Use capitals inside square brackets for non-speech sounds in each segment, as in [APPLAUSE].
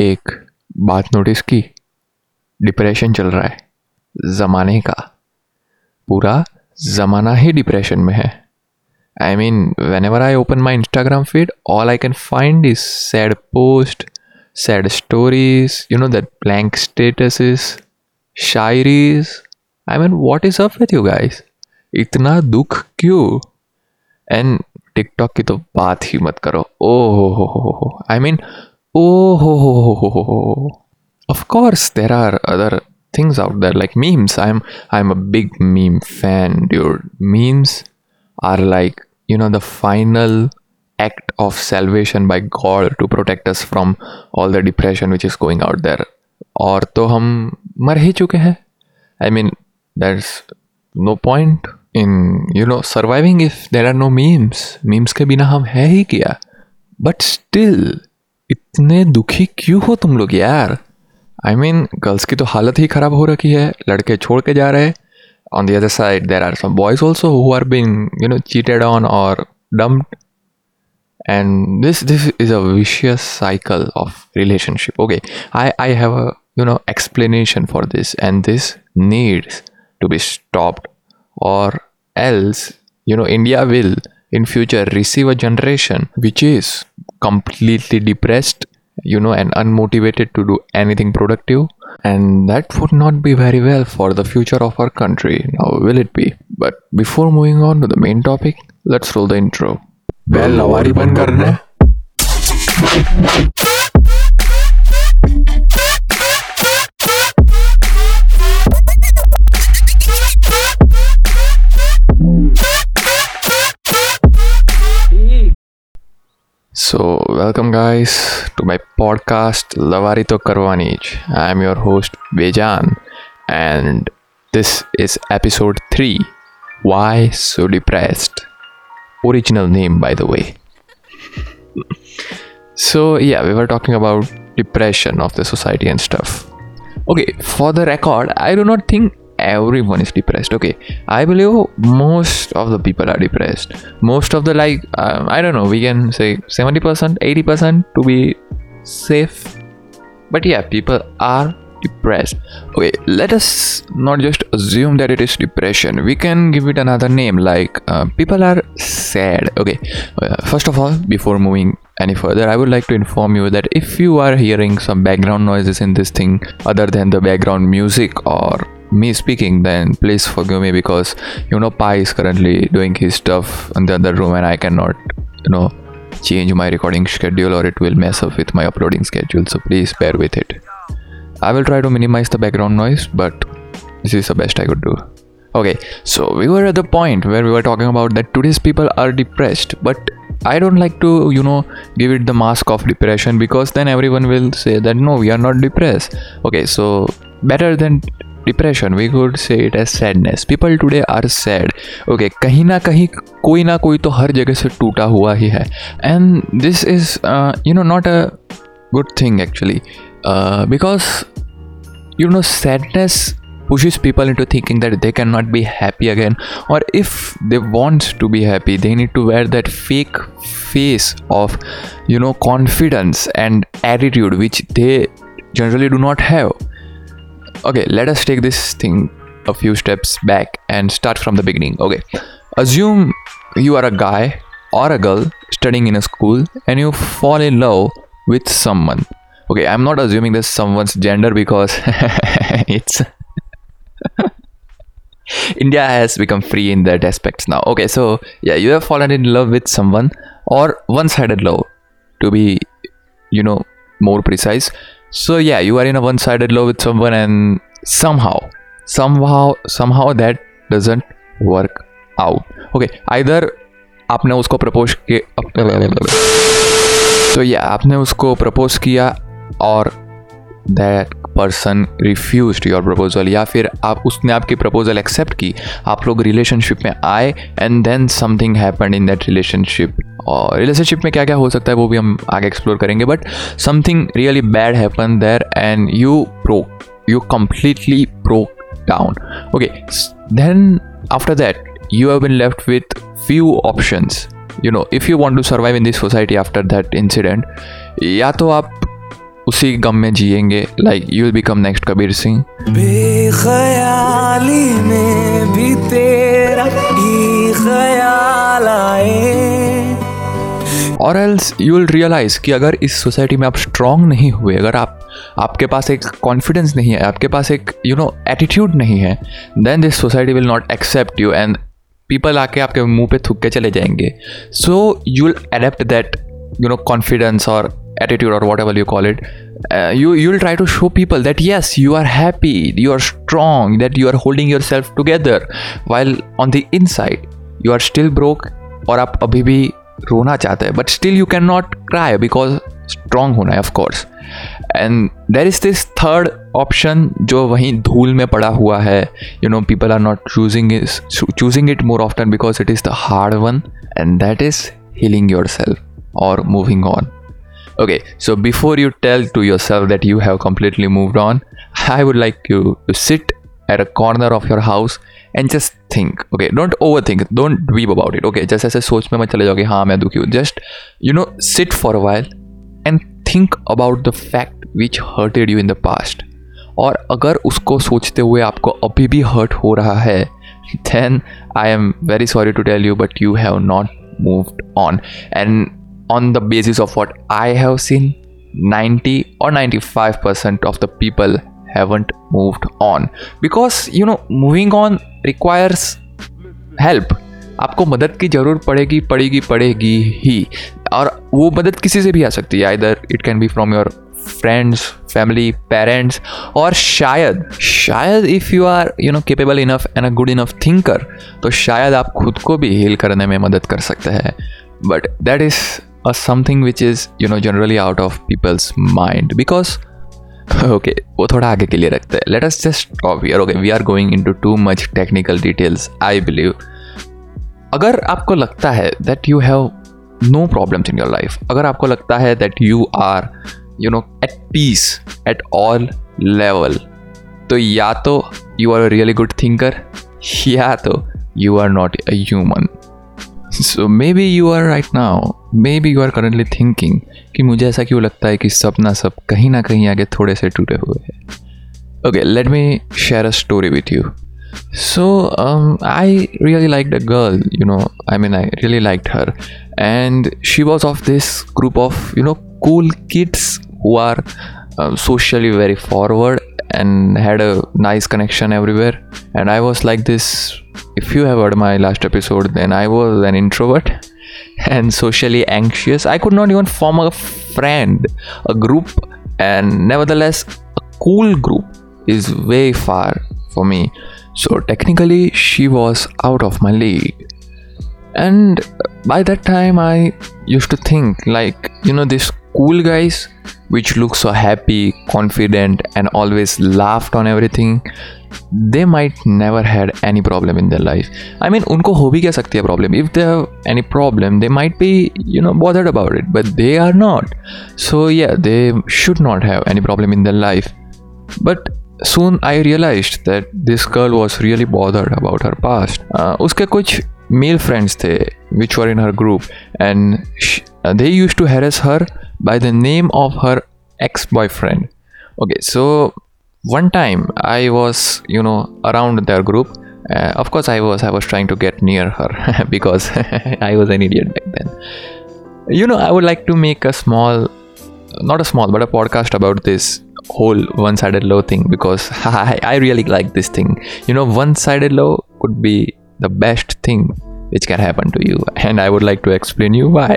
एक बात नोटिस की। डिप्रेशन चल रहा है। ज़माने का। पूरा ज़माना ही डिप्रेशन में है। I mean whenever I open my Instagram feed all I can find is sad post sad stories you know that blank status shayaris I mean what is up with you guys इतना दुख क्यों? And TikTok की तो बात ही मत करो। ओ हो हो हो I mean ओ हो हो हो हो हो हो of course there are other things out there like memes i'm i'm a big meme fan dude memes are like you know the final act of salvation by god to protect us from all the depression which is going out there और तो हम मर ही चुके हैं I mean that's no point in you know surviving if there are no memes memes के बिना हम है ही क्या बट स्टिल इतने दुखी क्यों हो तुम लोग यार? I I mean mean, girls की तो हालत ही खराब हो रखी है। लड़के छोड़ के जा रहे on the other side there are some boys also who are been you know cheated on और dumped and this this is a vicious cycle of relationship okay I I have you know explanation for this and this needs to be stopped और else you know India will in future receive a generation which is completely depressed you know and unmotivated to do anything productive. And that would not be very well for the future of our country now will it be? But before moving on to the main topic let's roll the intro. बैल So, welcome guys to my podcast Lavari To Karwani. I am your host Bejan, and this is episode 3 Why So Depressed? Original name, by the way. [LAUGHS] so, yeah, we were talking about depression of the society and stuff. Okay, for the record, I do not think everyone is depressed. Okay i believe most of the people are depressed. Most of the like um, i don't know we can say 70% 80% to be safe. But yeah people are depressed. Okay let us not just assume that it is depression. We can give it another name like uh, people are sad. Okay uh, first of all before moving any further i would like to inform you that if you are hearing some background noises in this thing other than the background music or me speaking, then please forgive me because you know Pi is currently doing his stuff in the other room and I cannot, you know, change my recording schedule or it will mess up with my uploading schedule. So please bear with it. I will try to minimize the background noise, but this is the best I could do. Okay, so we were at the point where we were talking about that today's people are depressed, but I don't like to, you know, give it the mask of depression because then everyone will say that no, we are not depressed. Okay, so better than depression we could say it as sadness people today are sad okay कहीं ना कहीं कोई ना कोई तो हर जगह से टूटा हुआ ही है and this is you know not a good thing actually because you know sadness pushes people into thinking that they cannot be happy again or if they want to be happy they need to wear that fake face of you know confidence and attitude which they generally do not have okay let us take this thing a few steps back and start from the beginning. Okay assume you are a guy or a girl studying in a school and you fall in love with someone. Okay i'm not assuming this someone's gender because [LAUGHS] it's [LAUGHS] india has become free in that aspects now. Okay so yeah you have fallen in love with someone or one-sided love to be you know more precise so, yeah, you are in a one-sided love with someone and somehow somehow somehow that doesn't work out. Okay, either आपने उसको propose के तो या आपने उसको propose किया और that person refuse your proposal या फिर आप, उसने आपकी प्रपोजल एक्सेप्ट की, आप लोग रिलेशनशिप में आए and then something happen in that relationship और रिलेशनशिप में क्या क्या हो सकता है, वो भी हम आगे एक्सप्लोर करेंगे but something really bad happen there and you broke you completely broke down okay then after that you have been left with few options. You know, if you want to survive in this society after that incident, या तो आप उसी गम में जिएँगे like you will become next Kabir Singh में भी तेरा ही ख्याल आए। और एल्स यू विल रियलाइज़ कि अगर इस सोसाइटी में आप स्ट्रांग नहीं हुए, अगर आप, आपके पास एक कॉन्फिडेंस नहीं है, आपके पास एक यू नो एटीट्यूड नहीं है then this society will not accept you and people आके आपके मुँह पे थुक के चले जाएँगे। So you will adapt that you know confidence और एटीट्यूड और whatever you call it you you will try to show people that yes you are happy you are strong that you are holding yourself together while on the inside you are still broke और आप अभी भी रोना चाहते हैं but still you can not cry because strong होना है of course and there is this third option जो वहीं धूल में पड़ा हुआ है you know people are not choosing choosing it more often because it is the hard one and that is healing yourself or moving on. Okay, so before you tell to yourself that you have completely moved on, [LAUGHS] I would like you to sit at a corner of your house and just think okay don't overthink don't weep about it okay जैसे जैसे सोच में मत चले जाओगे हाँ मैं दुखी हूँ just you know sit for a while and think about the fact which hurted you in the past और अगर उसको सोचते हुए आपको अभी भी हर्ट हो रहा है then I am very sorry to tell you but you have not moved on and on the basis of what I have seen ninety और ninety five percent of the people haven't moved on. Because, you know, moving on requires help. आपको मदद की ज़रूरत पड़ेगी पड़ेगी पड़ेगी ही। और वो मदद किसी से भी आ सकती है। इधर it can be from your friends family parents और शायद शायद if you are you know capable enough and a good enough thinker तो शायद आप खुद को भी हील करने में मदद कर सकते हैं। But that is a something which is you know generally out of people's mind mind [LAUGHS] okay वो थोड़ा आगे के लिए रखते हैं। Let us just stop here okay we are going in too much technical details I believe अगर आपको लगता है that you have no problems in your life अगर आपको लगता है that you are you know at peace at all level तो या तो you are a really good thinker या तो you are not a human so maybe you are right now maybe you are currently thinking कि मुझे ऐसा क्यों लगता है कि सपना सब कहीं ना कहीं आगे थोड़े से टूटे हुए हैं? Okay let me share a story with you so I really like the girl you know I mean I really like her and she was of this group of you know cool kids who are socially very forward and had a nice connection everywhere and I was like this if you have heard my last episode then I was an introvert and socially anxious. I could not even form a friend a group and nevertheless a cool group is way far for me. So technically she was out of my league. And by that time i used to think like you know these cool guys which look so happy, confident, and always laughed on everything, they might never had any problem in their life. I mean, उनको हो भी क्या सकती है problem? If they have any problem, they might be you know bothered about it, but they are not. So yeah, they should not have any problem in their life. But soon I realized that this girl was really bothered about her past. Uh, उसके कुछ male friends थे which were in her group and she, uh, they used to harass her by the name of her ex-boyfriend okay so one time i was you know around their group. Uh, of course i was i was trying to get near her [LAUGHS] because [LAUGHS] i was an idiot back then. You know i would like to make a small not a small but a podcast about this whole one-sided love thing because [LAUGHS] I, I really like this thing. You know one-sided love could be the best thing which can happen to you and i would like to explain you why.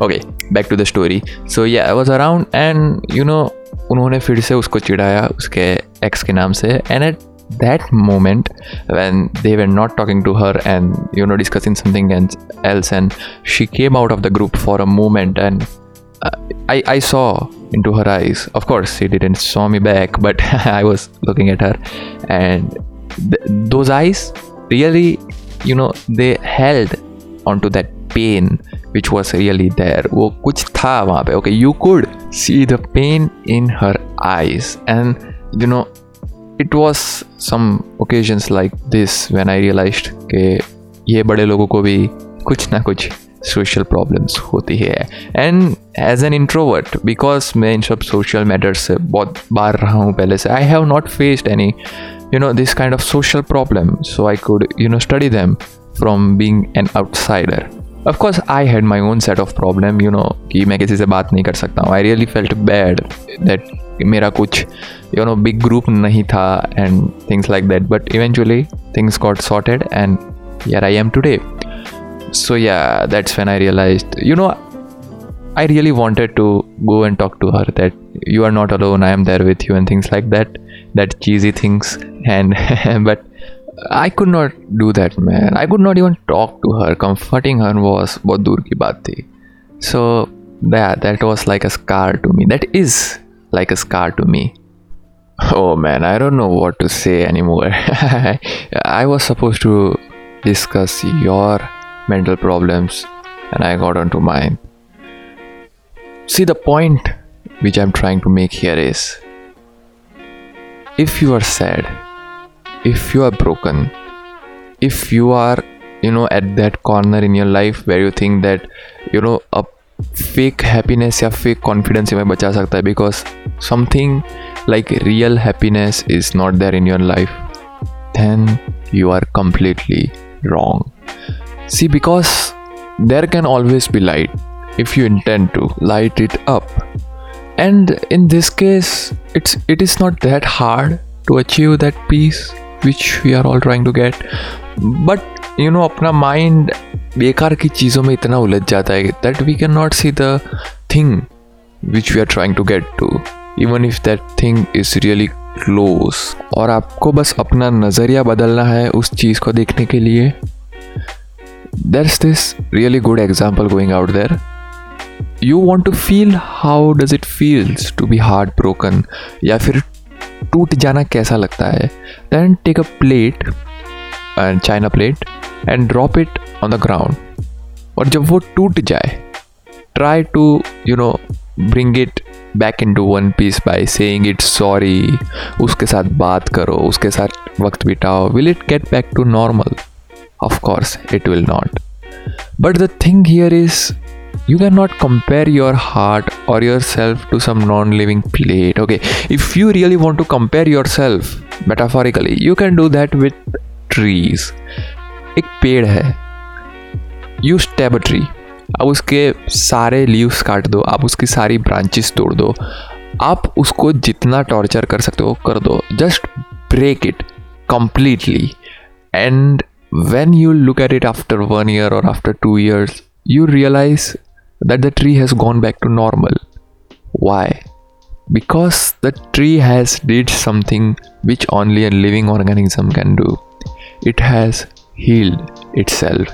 Okay back to the story. So yeah i was around and you know उन्होंने फिर से उसको चिढ़ाया उसके ex के नाम से and at that moment when they were not talking to her and you know discussing something else and she came out of the group for a moment and uh, I, I saw into her eyes of course she didn't saw me back but i was looking at her and th- those eyes really you know they held onto that pain which was really there वो कुछ था वहाँ पे okay you could see the pain in her eyes and you know it was some occasions like this when I realise के ये बड़े लोगों को भी कुछ ना कुछ सोशल प्रॉब्लम्स होती है। And as an introvert because मैं इन सब सोशल मैटर्स से बहुत बार रहा हूँ पहले से I have not faced any you know this kind of social problem so I could you know study them from being an outsider of course I had my own set of problem you know कि मैं किसी से बात नहीं कर सकता हूँ। I really felt bad that मेरा कुछ यू नो बिग ग्रुप नहीं था and things like that but eventually things got sorted and यार I am today so yeah that's when I realise you know I really wanted to go and talk to her that you are not alone I am there with you and things like that that cheese E things and but i could not do that man. I could not even talk to her. Comforting her was bahut dur ki baat thi so that that was like a scar to me. That is like a scar to me. Oh man i don't know what to say anymore. [LAUGHS] I was supposed to discuss your mental problems and I got onto mine. See, the point which I'm trying to make here is if you are sad, if you are broken, if you are, you know, at that corner in your life where you think that, you know, a fake happiness या fake confidence में बचा सकता है because something like real happiness is not there in your life, then you are completely wrong. See, because there can always be light if you intend to light it up. And in this case, it's it is not that hard to achieve that peace Which we are all trying to get but you know अपना mind बेकार की चीज़ों में इतना उलझ जाता है that we can not see the thing which we are trying to get to even if that thing is really close और आपको बस अपना नज़रिया बदलना है उस चीज़ को देखने के लिए। That's this really good example going out there you want to feel how does it feels to be hard broken या फिर टूट जाना कैसा लगता है? Then take a plate china plate and drop it on the ground और जब वो टूट जाए try to you know bring it back into one piece by saying it sorry उसके साथ बात करो, उसके साथ वक्त बिटाओ will it get back to normal of course it will not but the thing here is you can not compare your heart और yourself to some non living plate okay if you really want to compare yourself metaphorically you can do that with trees एक पेड़ है। You stab tree आप उसके सारे leaves काट दो। आप उसकी सारी ब्रांचेस तोड़ दो। आप उसको जितना टॉर्चर कर सकते हो, कर दो। Just break it completely and when you look at it after one year और after two years you realise that the tree has gone back to normal. Why? Because the tree has did something which only a living organism can do. It has healed itself.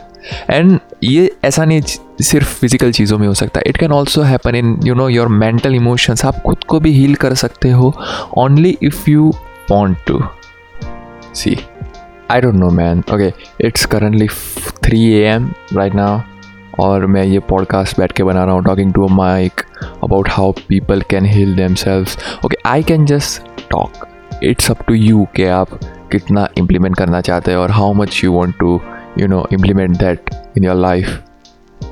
And ये ऐसा नहीं सिर्फ physical चीज़ों में हो सकता है it can also happen in you know your mental emotions आप खुद को भी हील कर सकते हो only if you want to see I don't know man okay it's currently three a m right now और मैं ये पॉडकास्ट बैठ के बना रहा हूँ talking to a mic about how people can heal themselves okay I can just talk it's up to you के आप कितना इम्प्लीमेंट करना चाहते हैं और how much you want to you know implement that in your life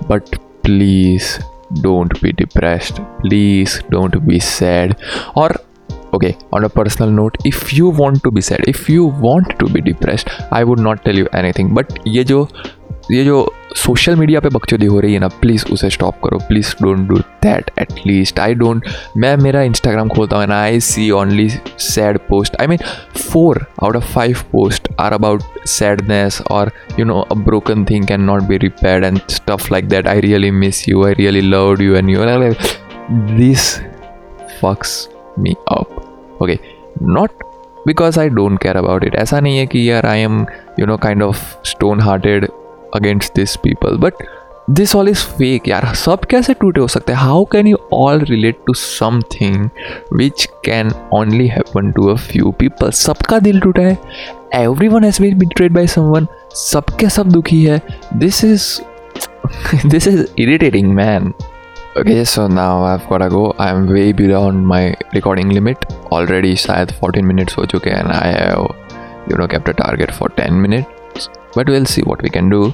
but please don't be depressed please don't be sad और okay on a personal note if you want to be sad if you want to be depress I would not tell you anything but ये जो ये जो social media पे बकचोदी हो रही है ना प्लीज़ उसे स्टॉप करो। Please don't do that at least I don't मैं, मेरा इंस्टाग्राम खोलता हूँ and I see only sad post I mean four out of five post are about sadness और you know a broken thing can not be repaired and stuff like that I really miss you I really love you and you this fucks me up okay not because I don't care about it ऐसा नहीं है कि यार I am you know kind of stone hearted against this people but this all is fake यार सब कैसे टूटे हो सकते हैं? How can you all relate to something which can only happen to a few people सबका दिल टूटा है। Everyone has been betrayed by someone सबके सब दुखी है। This is this is irritating man Okay, so now I've gotta go. I'm way beyond my recording limit. Already शायद 14 minutes हो चुके हैं and I have you know kept a target for 10 minutes. But we'll see what we can do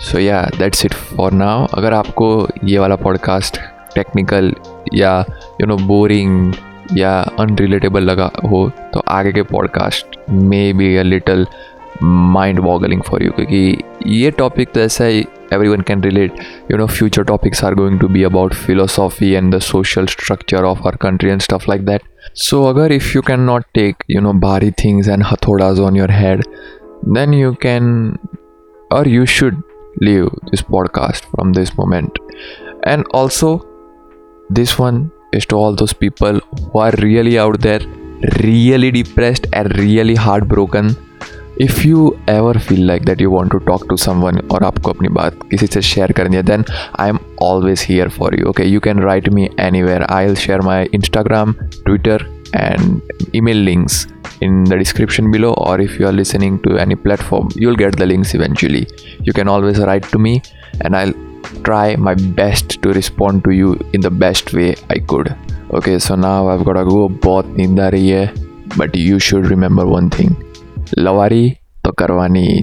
so या that's it for now अगर आपको ये वाला podcast technical या यू नो बोरिंग या अनरिलेटेबल लगा हो तो आगे के podcast may be a little mind boggling for you क्योंकि ये टॉपिक तो ऐसा ही everyone can relate you know future topics are going to be about philosophy and the social structure of our country and stuff like that so अगर if you can not take you know भारी things and हथोड़ाज on your head then you can or you should leave this podcast from this moment. And also this one is to all those people who are really out there really depressed and really heartbroken if you ever feel like that you want to talk to someone और आपको अपनी बात किसी से share करनी है then I am always here for you okay you can write me anywhere I will share my Instagram Twitter and email links in the description below और if you are listening to any platform you will get the links eventually you can always write to me and I try my best to respond to you in the best way I could okay so ना वो बहुत नींद आ रही है but you should remember one thing Lavari तो करवानी ही